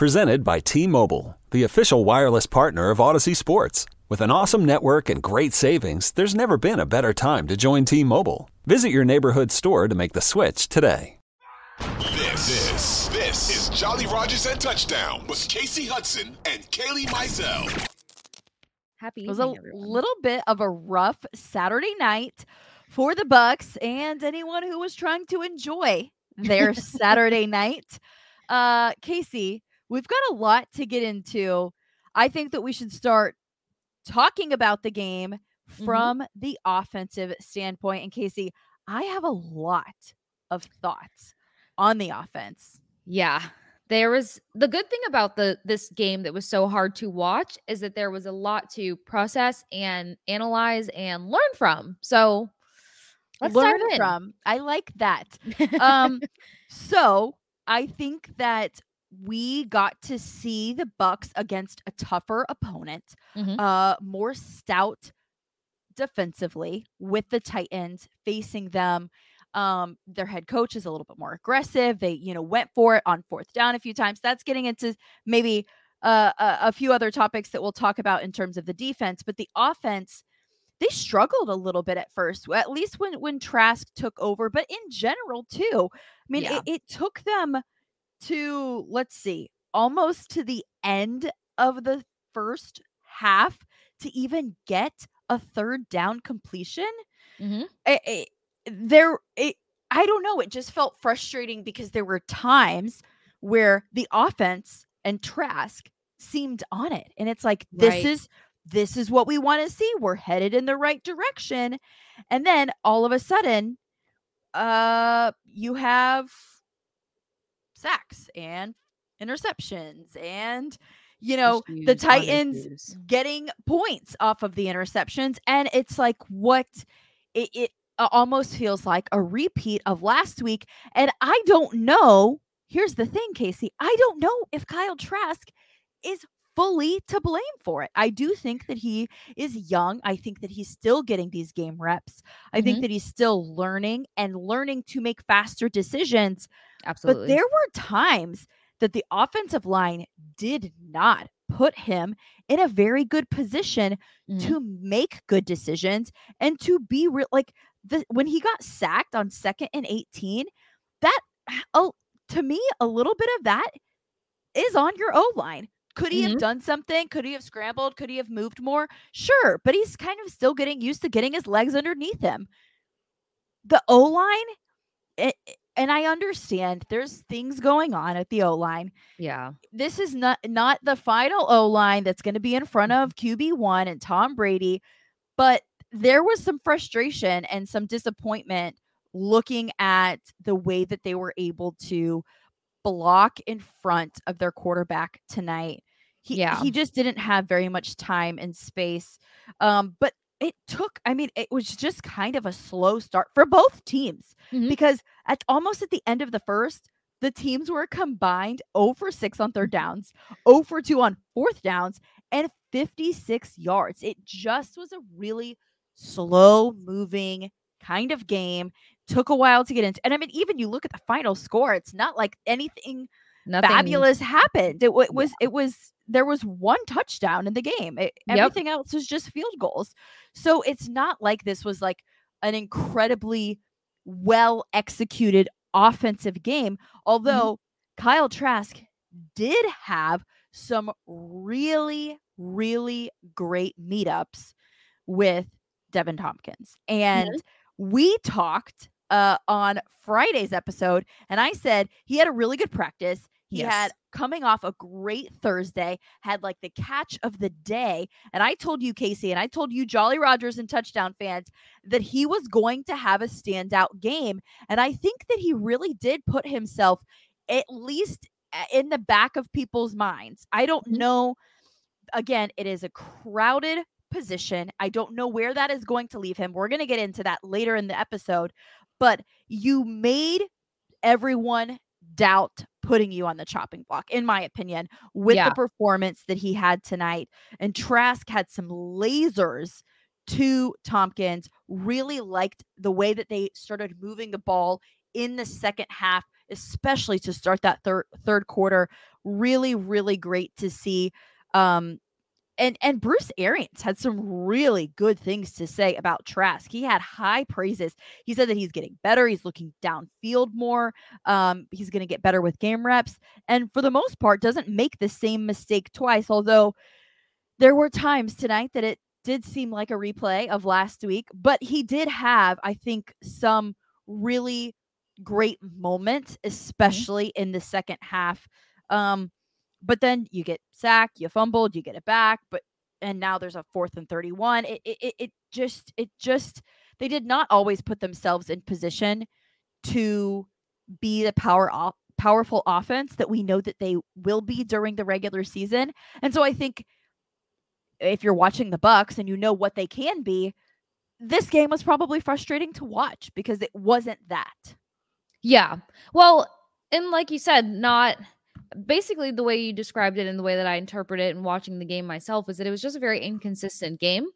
Presented by T-Mobile, the official wireless partner of Audacy Sports. With an awesome network and great savings, there's never been a better time to join T-Mobile. Visit your neighborhood store to make the switch today. This, this, this is Jolly Rogers and Touchdown with Kasey Hudson and Kailey Mizell. Happy It was a everyone. little bit of a rough Saturday night for the Bucks and anyone who was trying to enjoy their Saturday night. Uh, Kasey, we've got a lot to get into. I think that we should start talking about the game Mm-hmm. from the offensive standpoint. And Kasey, I have a lot of thoughts on the offense. Yeah. There was the good thing about the this game that was so hard to watch is that there was a lot to process and analyze and learn from. So let's Learn from. I like that. um so i think that we got to see the bucks against a tougher opponent Mhm. uh more stout defensively with the titans facing them um their head coach is a little bit more aggressive they you know went for it on fourth down a few times that's getting into maybe uh, a, a few other topics that we'll talk about in terms of the defense but the offense they struggled a little bit at first, at least when when Trask took over, but in general too. I mean, Yeah. it, it took them to let's see, almost to the end of the first half to even get a third down completion. Mhm. It, it, there, it, I don't know. It just felt frustrating because there were times where the offense and Trask seemed on it, and it's like this Right. is this is what we want to see. We're headed in the right direction. And then all of a sudden, uh you have sacks and interceptions and you know the Issues Titans getting points off of the interceptions and it's like what it, it almost feels like a repeat of last week and I don't know here's the thing Kasey I don't know if Kyle Trask is fully to blame for it. I do think that he is young. I think that he's still getting these game reps. I think Mhm. that he's still learning and learning to make faster decisions. Absolutely. But there were times that the offensive line did not put him in a very good position Mhm. to make good decisions and to be real like the when he got sacked on second and 18 that oh to me a little bit of that is on your O line. Could he have Mhm. done something? Could he have scrambled? Could he have moved more? Sure, but he's kind of still getting used to getting his legs underneath him. The O line, it, and I understand there's things going on at the O line. yeah. This is not not the final O line that's going to be in front of QB one and Tom Brady, but there was some frustration and some disappointment looking at the way that they were able to block in front of their quarterback tonight. He Yeah. he just didn't have very much time and space. Um, but it took, I mean, it was just kind of a slow start for both teams Mhm. because at almost at the end of the first, the teams were combined 0 for 6 on third downs, 0 for 2 on fourth downs, and 56 yards. It just was a really slow moving kind of game. Took a while to get into. And I mean, even you look at the final score, it's not like anything Nothing fabulous happened. It, it was it was there was one touchdown in the game. It, Yep. Everything else was just field goals. So it's not like this was like an incredibly well executed offensive game. Although Kyle Trask did have some really, really great meetups with Deven Thompkins. And mm-hmm. we talked uh, on Friday's episode, and I said he had a really good practice. He yes. had coming off a great Thursday, had like the catch of the day. And I told you, Kasey, and I told you, Jolly Rogers and touchdown fans, that he was going to have a standout game. And I think that he really did put himself at least in the back of people's minds. I don't mm-hmm. know. Again, it is a crowded position. I don't know where that is going to leave him. We're going to get into that later in the episode. But you made everyone doubt putting you on the chopping block, in my opinion, with yeah. the performance that he had tonight. And Trask had some lasers to Thompkins, really liked the way that they started moving the ball in the second half, especially to start that third third quarter. Really, really great to see. Um, and and Bruce Arians had some really good things to say about Trask. He had high praises. He said that he's getting better. He's looking downfield more. Um, he's going to get better with game reps, and for the most part, doesn't make the same mistake twice. Although there were times tonight that it did seem like a replay of last week, but he did have, I think, some really great moments, mm-hmm. especially mm-hmm. in the second half. Um, but then you get sacked, you fumbled, you get it back, but and now there's a fourth and 31. It it it just it just they did not always put themselves in position to be the power off powerful offense that we know that they will be during the regular season. And so I think if you're watching the Bucks and you know what they can be, this game was probably frustrating to watch because it wasn't that. Yeah. Well, and like you said, not basically the way you described it and the way that I interpret it and watching the game myself is that it was just a very inconsistent game.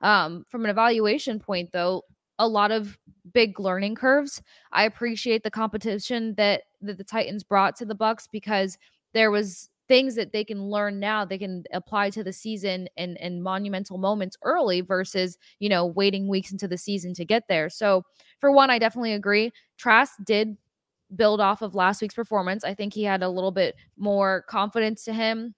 Um, from an evaluation point, though, a lot of big learning curves. I appreciate the competition that that the Titans brought to the Bucks because there was things that they can learn now they can apply to the season and and monumental moments early versus you know waiting weeks into the season to get there so for one i definitely agree trask did build off of last week's performance. I think he had a little bit more confidence to him.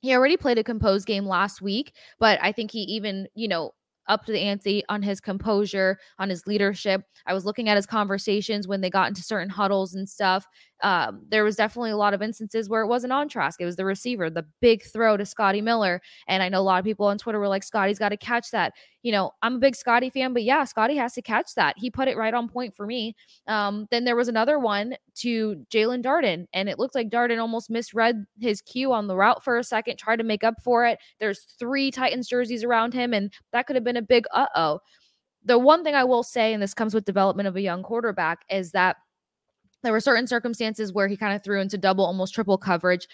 He already played a composed game last week, but I think he even, you know, up to the ante on his composure, on his leadership. I was looking at his conversations when they got into certain huddles and stuff. Um, there was definitely a lot of instances where it wasn't on Trask. It was the receiver, the big throw to Scotty Miller. And I know a lot of people on Twitter were like, Scotty's got to catch that. You know, I'm a big Scotty fan, but yeah, Scotty has to catch that. He put it right on point for me. Um, then there was another one to Jaelon Darden, and it looked like Darden almost misread his cue on the route for a second, tried to make up for it. There's three Titans jerseys around him, and that could have been a big uh oh. The one thing I will say, and this comes with development of a young quarterback, is that there were certain circumstances where he kind of threw into double, almost triple coverage.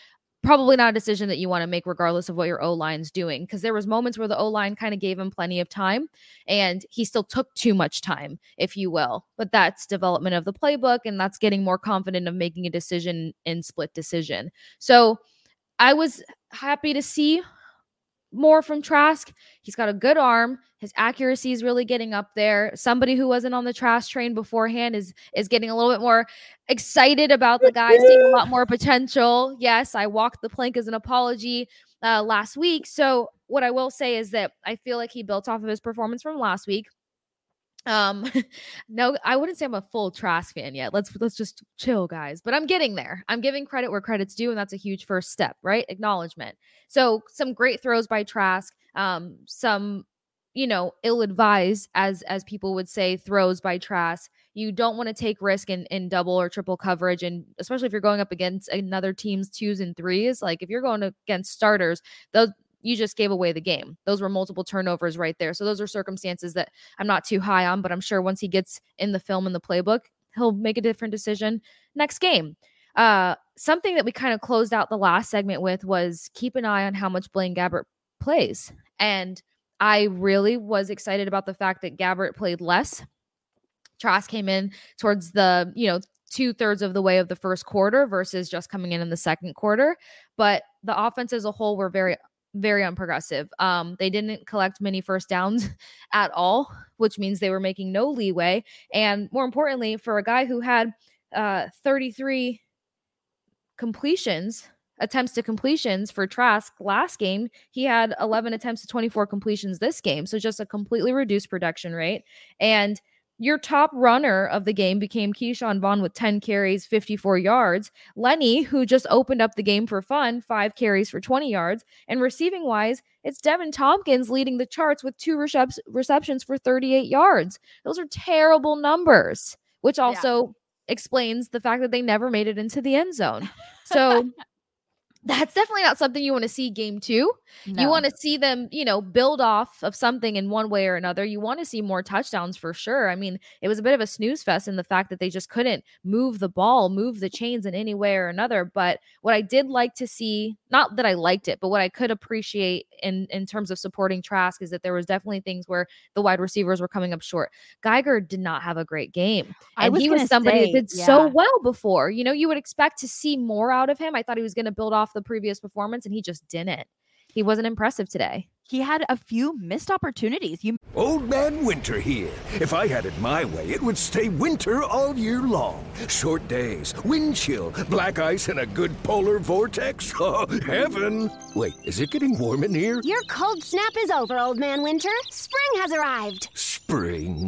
Probably not a decision that you want to make, regardless of what your O line's doing, because there was moments where the O line kind of gave him plenty of time, and he still took too much time, if you will. But that's development of the playbook, and that's getting more confident of making a decision in split decision. So I was happy to see more from Trask. He's got a good arm. His accuracy is really getting up there. Somebody who wasn't on the Trask train beforehand is is getting a little bit more excited about the guy, seeing a lot more potential. Yes, I walked the plank as an apology uh, last week. So what I will say is that I feel like he built off of his performance from last week. Um, no, I wouldn't say I'm a full Trask fan yet. Let's let's just chill, guys. But I'm getting there. I'm giving credit where credit's due, and that's a huge first step, right? Acknowledgement. So some great throws by Trask. Um, some you know ill-advised as as people would say throws by Trask. You don't want to take risk in in double or triple coverage, and especially if you're going up against another team's twos and threes. Like if you're going against starters, those you just gave away the game. Those were multiple turnovers right there. So those are circumstances that I'm not too high on, but I'm sure once he gets in the film in the playbook, he'll make a different decision next game. Uh, something that we kind of closed out the last segment with was keep an eye on how much Blaine Gabbert plays. And I really was excited about the fact that Gabbert played less. Trask came in towards the, you know, two thirds of the way of the first quarter versus just coming in in the second quarter. But the offense as a whole were very very unprogressive. Um, they didn't collect many first downs at all, which means they were making no leeway. And more importantly, for a guy who had uh, 33 completions attempts to completions for Trask last game. He had 11 attempts to 24 completions this game. So just a completely reduced production rate. And your top runner of the game became Ke'Shawn Vaughn with 10 carries, 54 yards. Lenny, who just opened up the game for fun, five carries for 20 yards. And receiving wise, it's Deven Thompkins leading the charts with two recep- receptions for 38 yards. Those are terrible numbers, which also yeah. explains the fact that they never made it into the end zone. So that's definitely not something you want to see game two. No. You want to see them, you know, build off of something in one way or another. You want to see more touchdowns for sure. I mean, it was a bit of a snooze fest in the fact that they just couldn't move the ball, move the chains in any way or another. But what I did like to see, not that I liked it, but what I could appreciate in in terms of supporting Trask is that there was definitely things where the wide receivers were coming up short. Geiger did not have a great game. And was he was somebody say, that did yeah. so well before. You know, you would expect to see more out of him. I thought he was going to build off the previous performance, and he just didn't. He wasn't impressive today. He had a few missed opportunities. You Old Man Winter here. If I had it my way, it would stay winter all year long. Short days, wind chill, black ice, and a good polar vortex. Oh, heaven! Wait, is it getting warm in here? Your cold snap is over, Old Man Winter. Spring has arrived. Spring.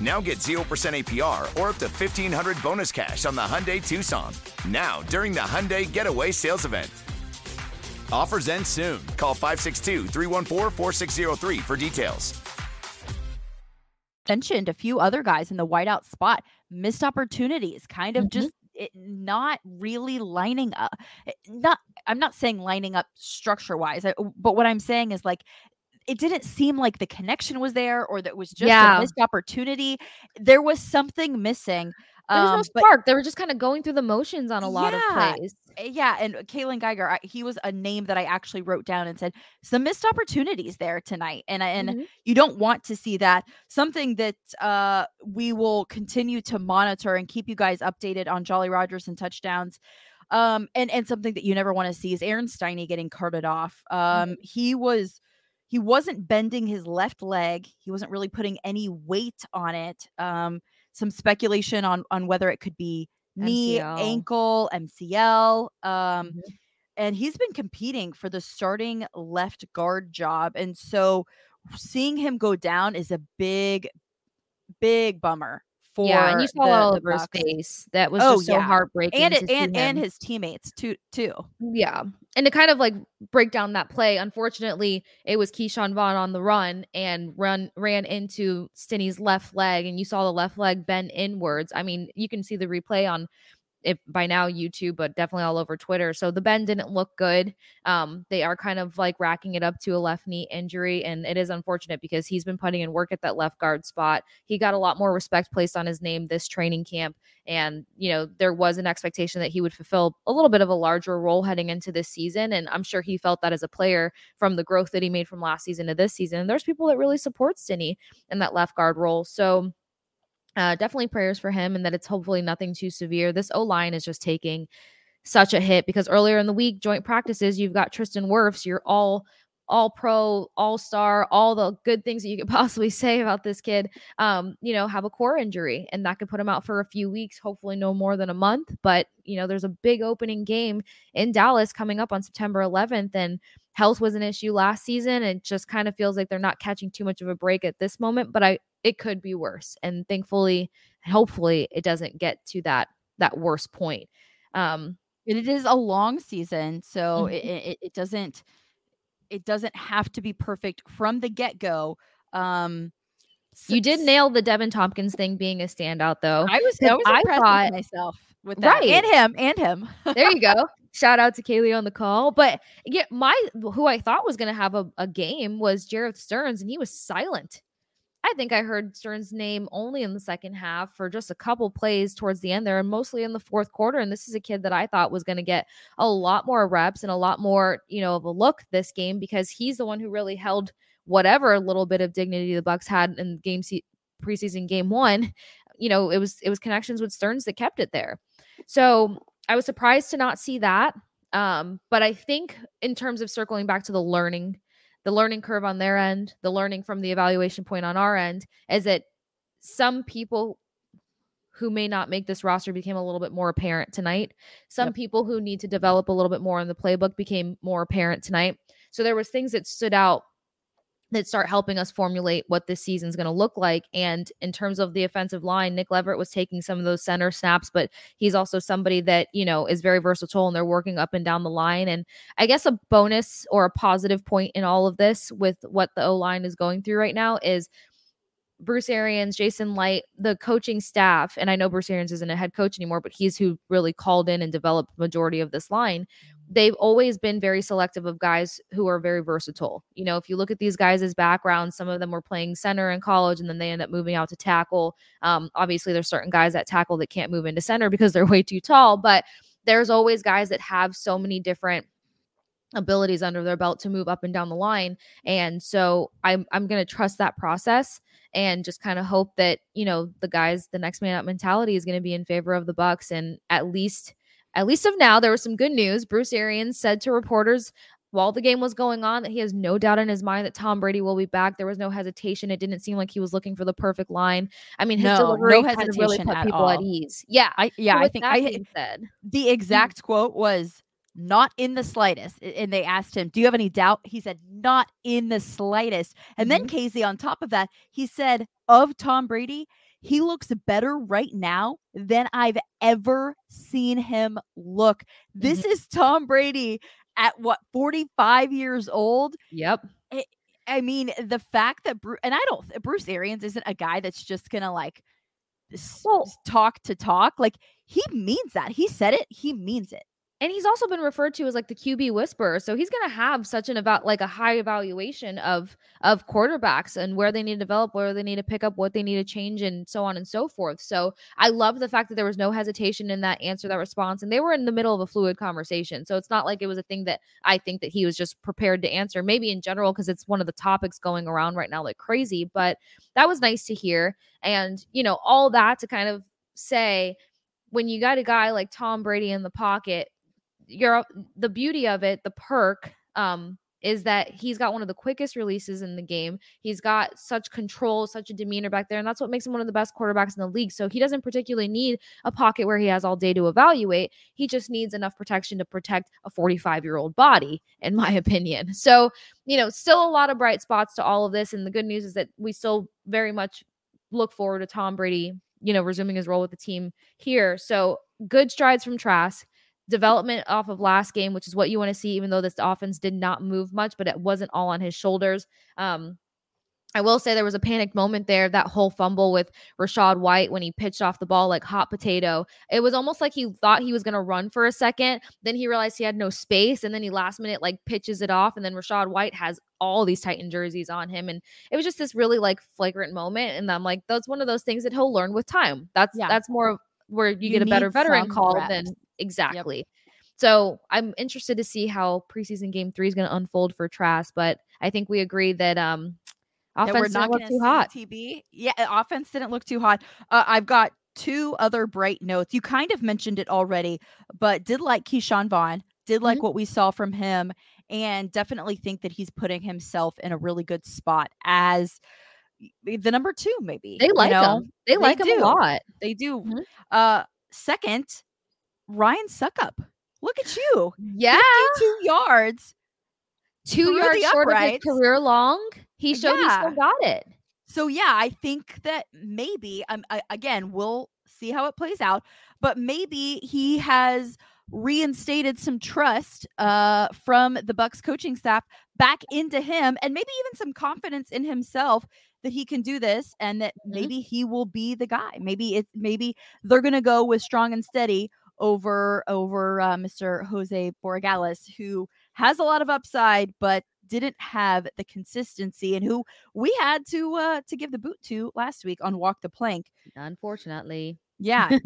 Now get 0% APR or up to 1500 bonus cash on the Hyundai Tucson. Now, during the Hyundai Getaway Sales Event. Offers end soon. Call 562 314 4603 for details. Mentioned a few other guys in the whiteout spot, missed opportunities, kind of mm-hmm. just it not really lining up. Eh, not, I'm not saying lining up structure wise, but what I'm saying is like it didn't seem like the connection was there or that was just yeah. a missed opportunity. There was something missing. There was um, no spark. But, they were just kind of going through the motions on a lot yeah, of plays. Eh, yeah, and Kaylon Geiger, I, he was a name that I actually wrote down and said some missed opportunities there tonight, and and mm-hmm. you don't want to see that. Something that uh, we will continue to monitor and keep you guys updated on Jolly Rogers and touchdowns. Um, and and something that you never want to see is Aaron Stinnie getting carted off. Um, mm-hmm. he was he wasn't bending his left leg. He wasn't really putting any weight on it. Um, some speculation on on whether it could be knee, MCL. ankle, MCL. Um, mm-hmm. and he's been competing for the starting left guard job, and so seeing him go down is a big, big bummer for yeah, and you saw the, his face. That was oh, just so yeah. heartbreaking. And it, and and his teammates too too. Yeah. And to kind of like break down that play, unfortunately, it was Ke'Shawn Vaughn on the run and run ran into Stinnie's left leg, and you saw the left leg bend inwards. I mean, you can see the replay on if by now YouTube, but definitely all over Twitter. So the bend didn't look good. Um, they are kind of like racking it up to a left knee injury, and it is unfortunate because he's been putting in work at that left guard spot. He got a lot more respect placed on his name this training camp, and you know there was an expectation that he would fulfill a little bit of a larger role heading into this season, and I'm sure he felt that as a player from the growth that he made from last season to this season. And there's people that really support Stinnie in that left guard role, so uh, definitely prayers for him and that it's hopefully nothing too severe. This O line is just taking such a hit because earlier in the week, joint practices, you've got Tristan Wirfs, you're all all pro, all star, all the good things that you could possibly say about this kid, um, you know, have a core injury and that could put him out for a few weeks, hopefully no more than a month. But, you know, there's a big opening game in Dallas coming up on September 11th. And health was an issue last season. It just kind of feels like they're not catching too much of a break at this moment. But I, it could be worse. And thankfully, hopefully, it doesn't get to that that worst point. Um, it is a long season, so mm-hmm. it, it, it doesn't it doesn't have to be perfect from the get go. Um, you did nail the Deven Thompkins thing being a standout, though. I was, I was I thought, with myself with that, right. and him, and him. there you go. Shout out to Kailey on the call. But yeah, my who I thought was going to have a, a game was Jerreth Sterns, and he was silent I think I heard Sterns' name only in the second half for just a couple plays towards the end there, and mostly in the fourth quarter. And this is a kid that I thought was going to get a lot more reps and a lot more, you know, of a look this game because he's the one who really held whatever little bit of dignity the Bucks had in game se- preseason game one. You know, it was it was connections with Sterns that kept it there. So I was surprised to not see that. Um, but I think in terms of circling back to the learning the learning curve on their end, the learning from the evaluation point on our end, is that some people who may not make this roster became a little bit more apparent tonight. Some yep. people who need to develop a little bit more in the playbook became more apparent tonight. So there was things that stood out that start helping us formulate what this season's going to look like. And in terms of the offensive line, Nick Leverett was taking some of those center snaps, but he's also somebody that, you know, is very versatile and they're working up and down the line. And I guess a bonus or a positive point in all of this with what the O line is going through right now is Bruce Arians, Jason Licht, the coaching staff, and I know Bruce Arians isn't a head coach anymore, but he's who really called in and developed majority of this line they've always been very selective of guys who are very versatile. You know, if you look at these guys' backgrounds, some of them were playing center in college and then they end up moving out to tackle. Um, obviously, there's certain guys at tackle that can't move into center because they're way too tall, but there's always guys that have so many different abilities under their belt to move up and down the line. And so I'm I'm going to trust that process and just kind of hope that, you know, the guys the next man up mentality is going to be in favor of the Bucks and at least at least of now, there was some good news. Bruce Arians said to reporters while the game was going on that he has no doubt in his mind that Tom Brady will be back. There was no hesitation. It didn't seem like he was looking for the perfect line. I mean, his no, delivery no of really put at people all. at ease. Yeah, I yeah, so I think I said the exact quote was not in the slightest. And they asked him, Do you have any doubt? He said, Not in the slightest. And mm-hmm. then Kasey, on top of that, he said, Of Tom Brady, he looks better right now than I've ever seen him look. This mm-hmm. is Tom Brady at what 45 years old. Yep. It, I mean, the fact that Bruce and I don't Bruce Arians isn't a guy that's just gonna like well, talk to talk. Like he means that. He said it. He means it and he's also been referred to as like the QB whisperer. So he's going to have such an about like a high evaluation of of quarterbacks and where they need to develop, where they need to pick up, what they need to change, and so on and so forth. So I love the fact that there was no hesitation in that answer, that response, and they were in the middle of a fluid conversation. So it's not like it was a thing that I think that he was just prepared to answer. Maybe in general because it's one of the topics going around right now like crazy. But that was nice to hear, and you know all that to kind of say when you got a guy like Tom Brady in the pocket you're the beauty of it, the perk um is that he's got one of the quickest releases in the game. He's got such control, such a demeanor back there, and that's what makes him one of the best quarterbacks in the league. So he doesn't particularly need a pocket where he has all day to evaluate. He just needs enough protection to protect a 45 year old body, in my opinion. So, you know, still a lot of bright spots to all of this. And the good news is that we still very much look forward to Tom Brady, you know, resuming his role with the team here. So good strides from Trask development off of last game, which is what you want to see, even though this offense did not move much, but it wasn't all on his shoulders. Um, I will say there was a panicked moment there, that whole fumble with Rachaad White when he pitched off the ball like hot potato. It was almost like he thought he was going to run for a second. Then he realized he had no space. And then he last minute like pitches it off. And then Rachaad White has all these Titan jerseys on him. And it was just this really like flagrant moment. And I'm like, that's one of those things that he'll learn with time. That's yeah. that's more where you, you get a better veteran call reps. than exactly. Yep. So I'm interested to see how preseason game three is going to unfold for Trask, but I think we agree that um offense that didn't look too hot. TB, yeah, offense didn't look too hot. Uh, I've got two other bright notes. You kind of mentioned it already, but did like Ke'Shawn Vaughn, did like mm-hmm. what we saw from him, and definitely think that he's putting himself in a really good spot as the number two, maybe. They like you know? him. They, they like do. him a lot. They do. Mm-hmm. Uh second, Ryan Succop. Look at you. Yeah. two yards. Two yards short of his career long. He showed yeah. he still got it. So yeah, I think that maybe um, I, again, we'll see how it plays out, but maybe he has reinstated some trust uh, from the Bucks coaching staff back into him and maybe even some confidence in himself that he can do this and that mm-hmm. maybe he will be the guy. Maybe it's maybe they're going to go with strong and steady over over uh, Mr. Jose Borregales who has a lot of upside but didn't have the consistency and who we had to uh to give the boot to last week on walk the plank. Unfortunately. Yeah.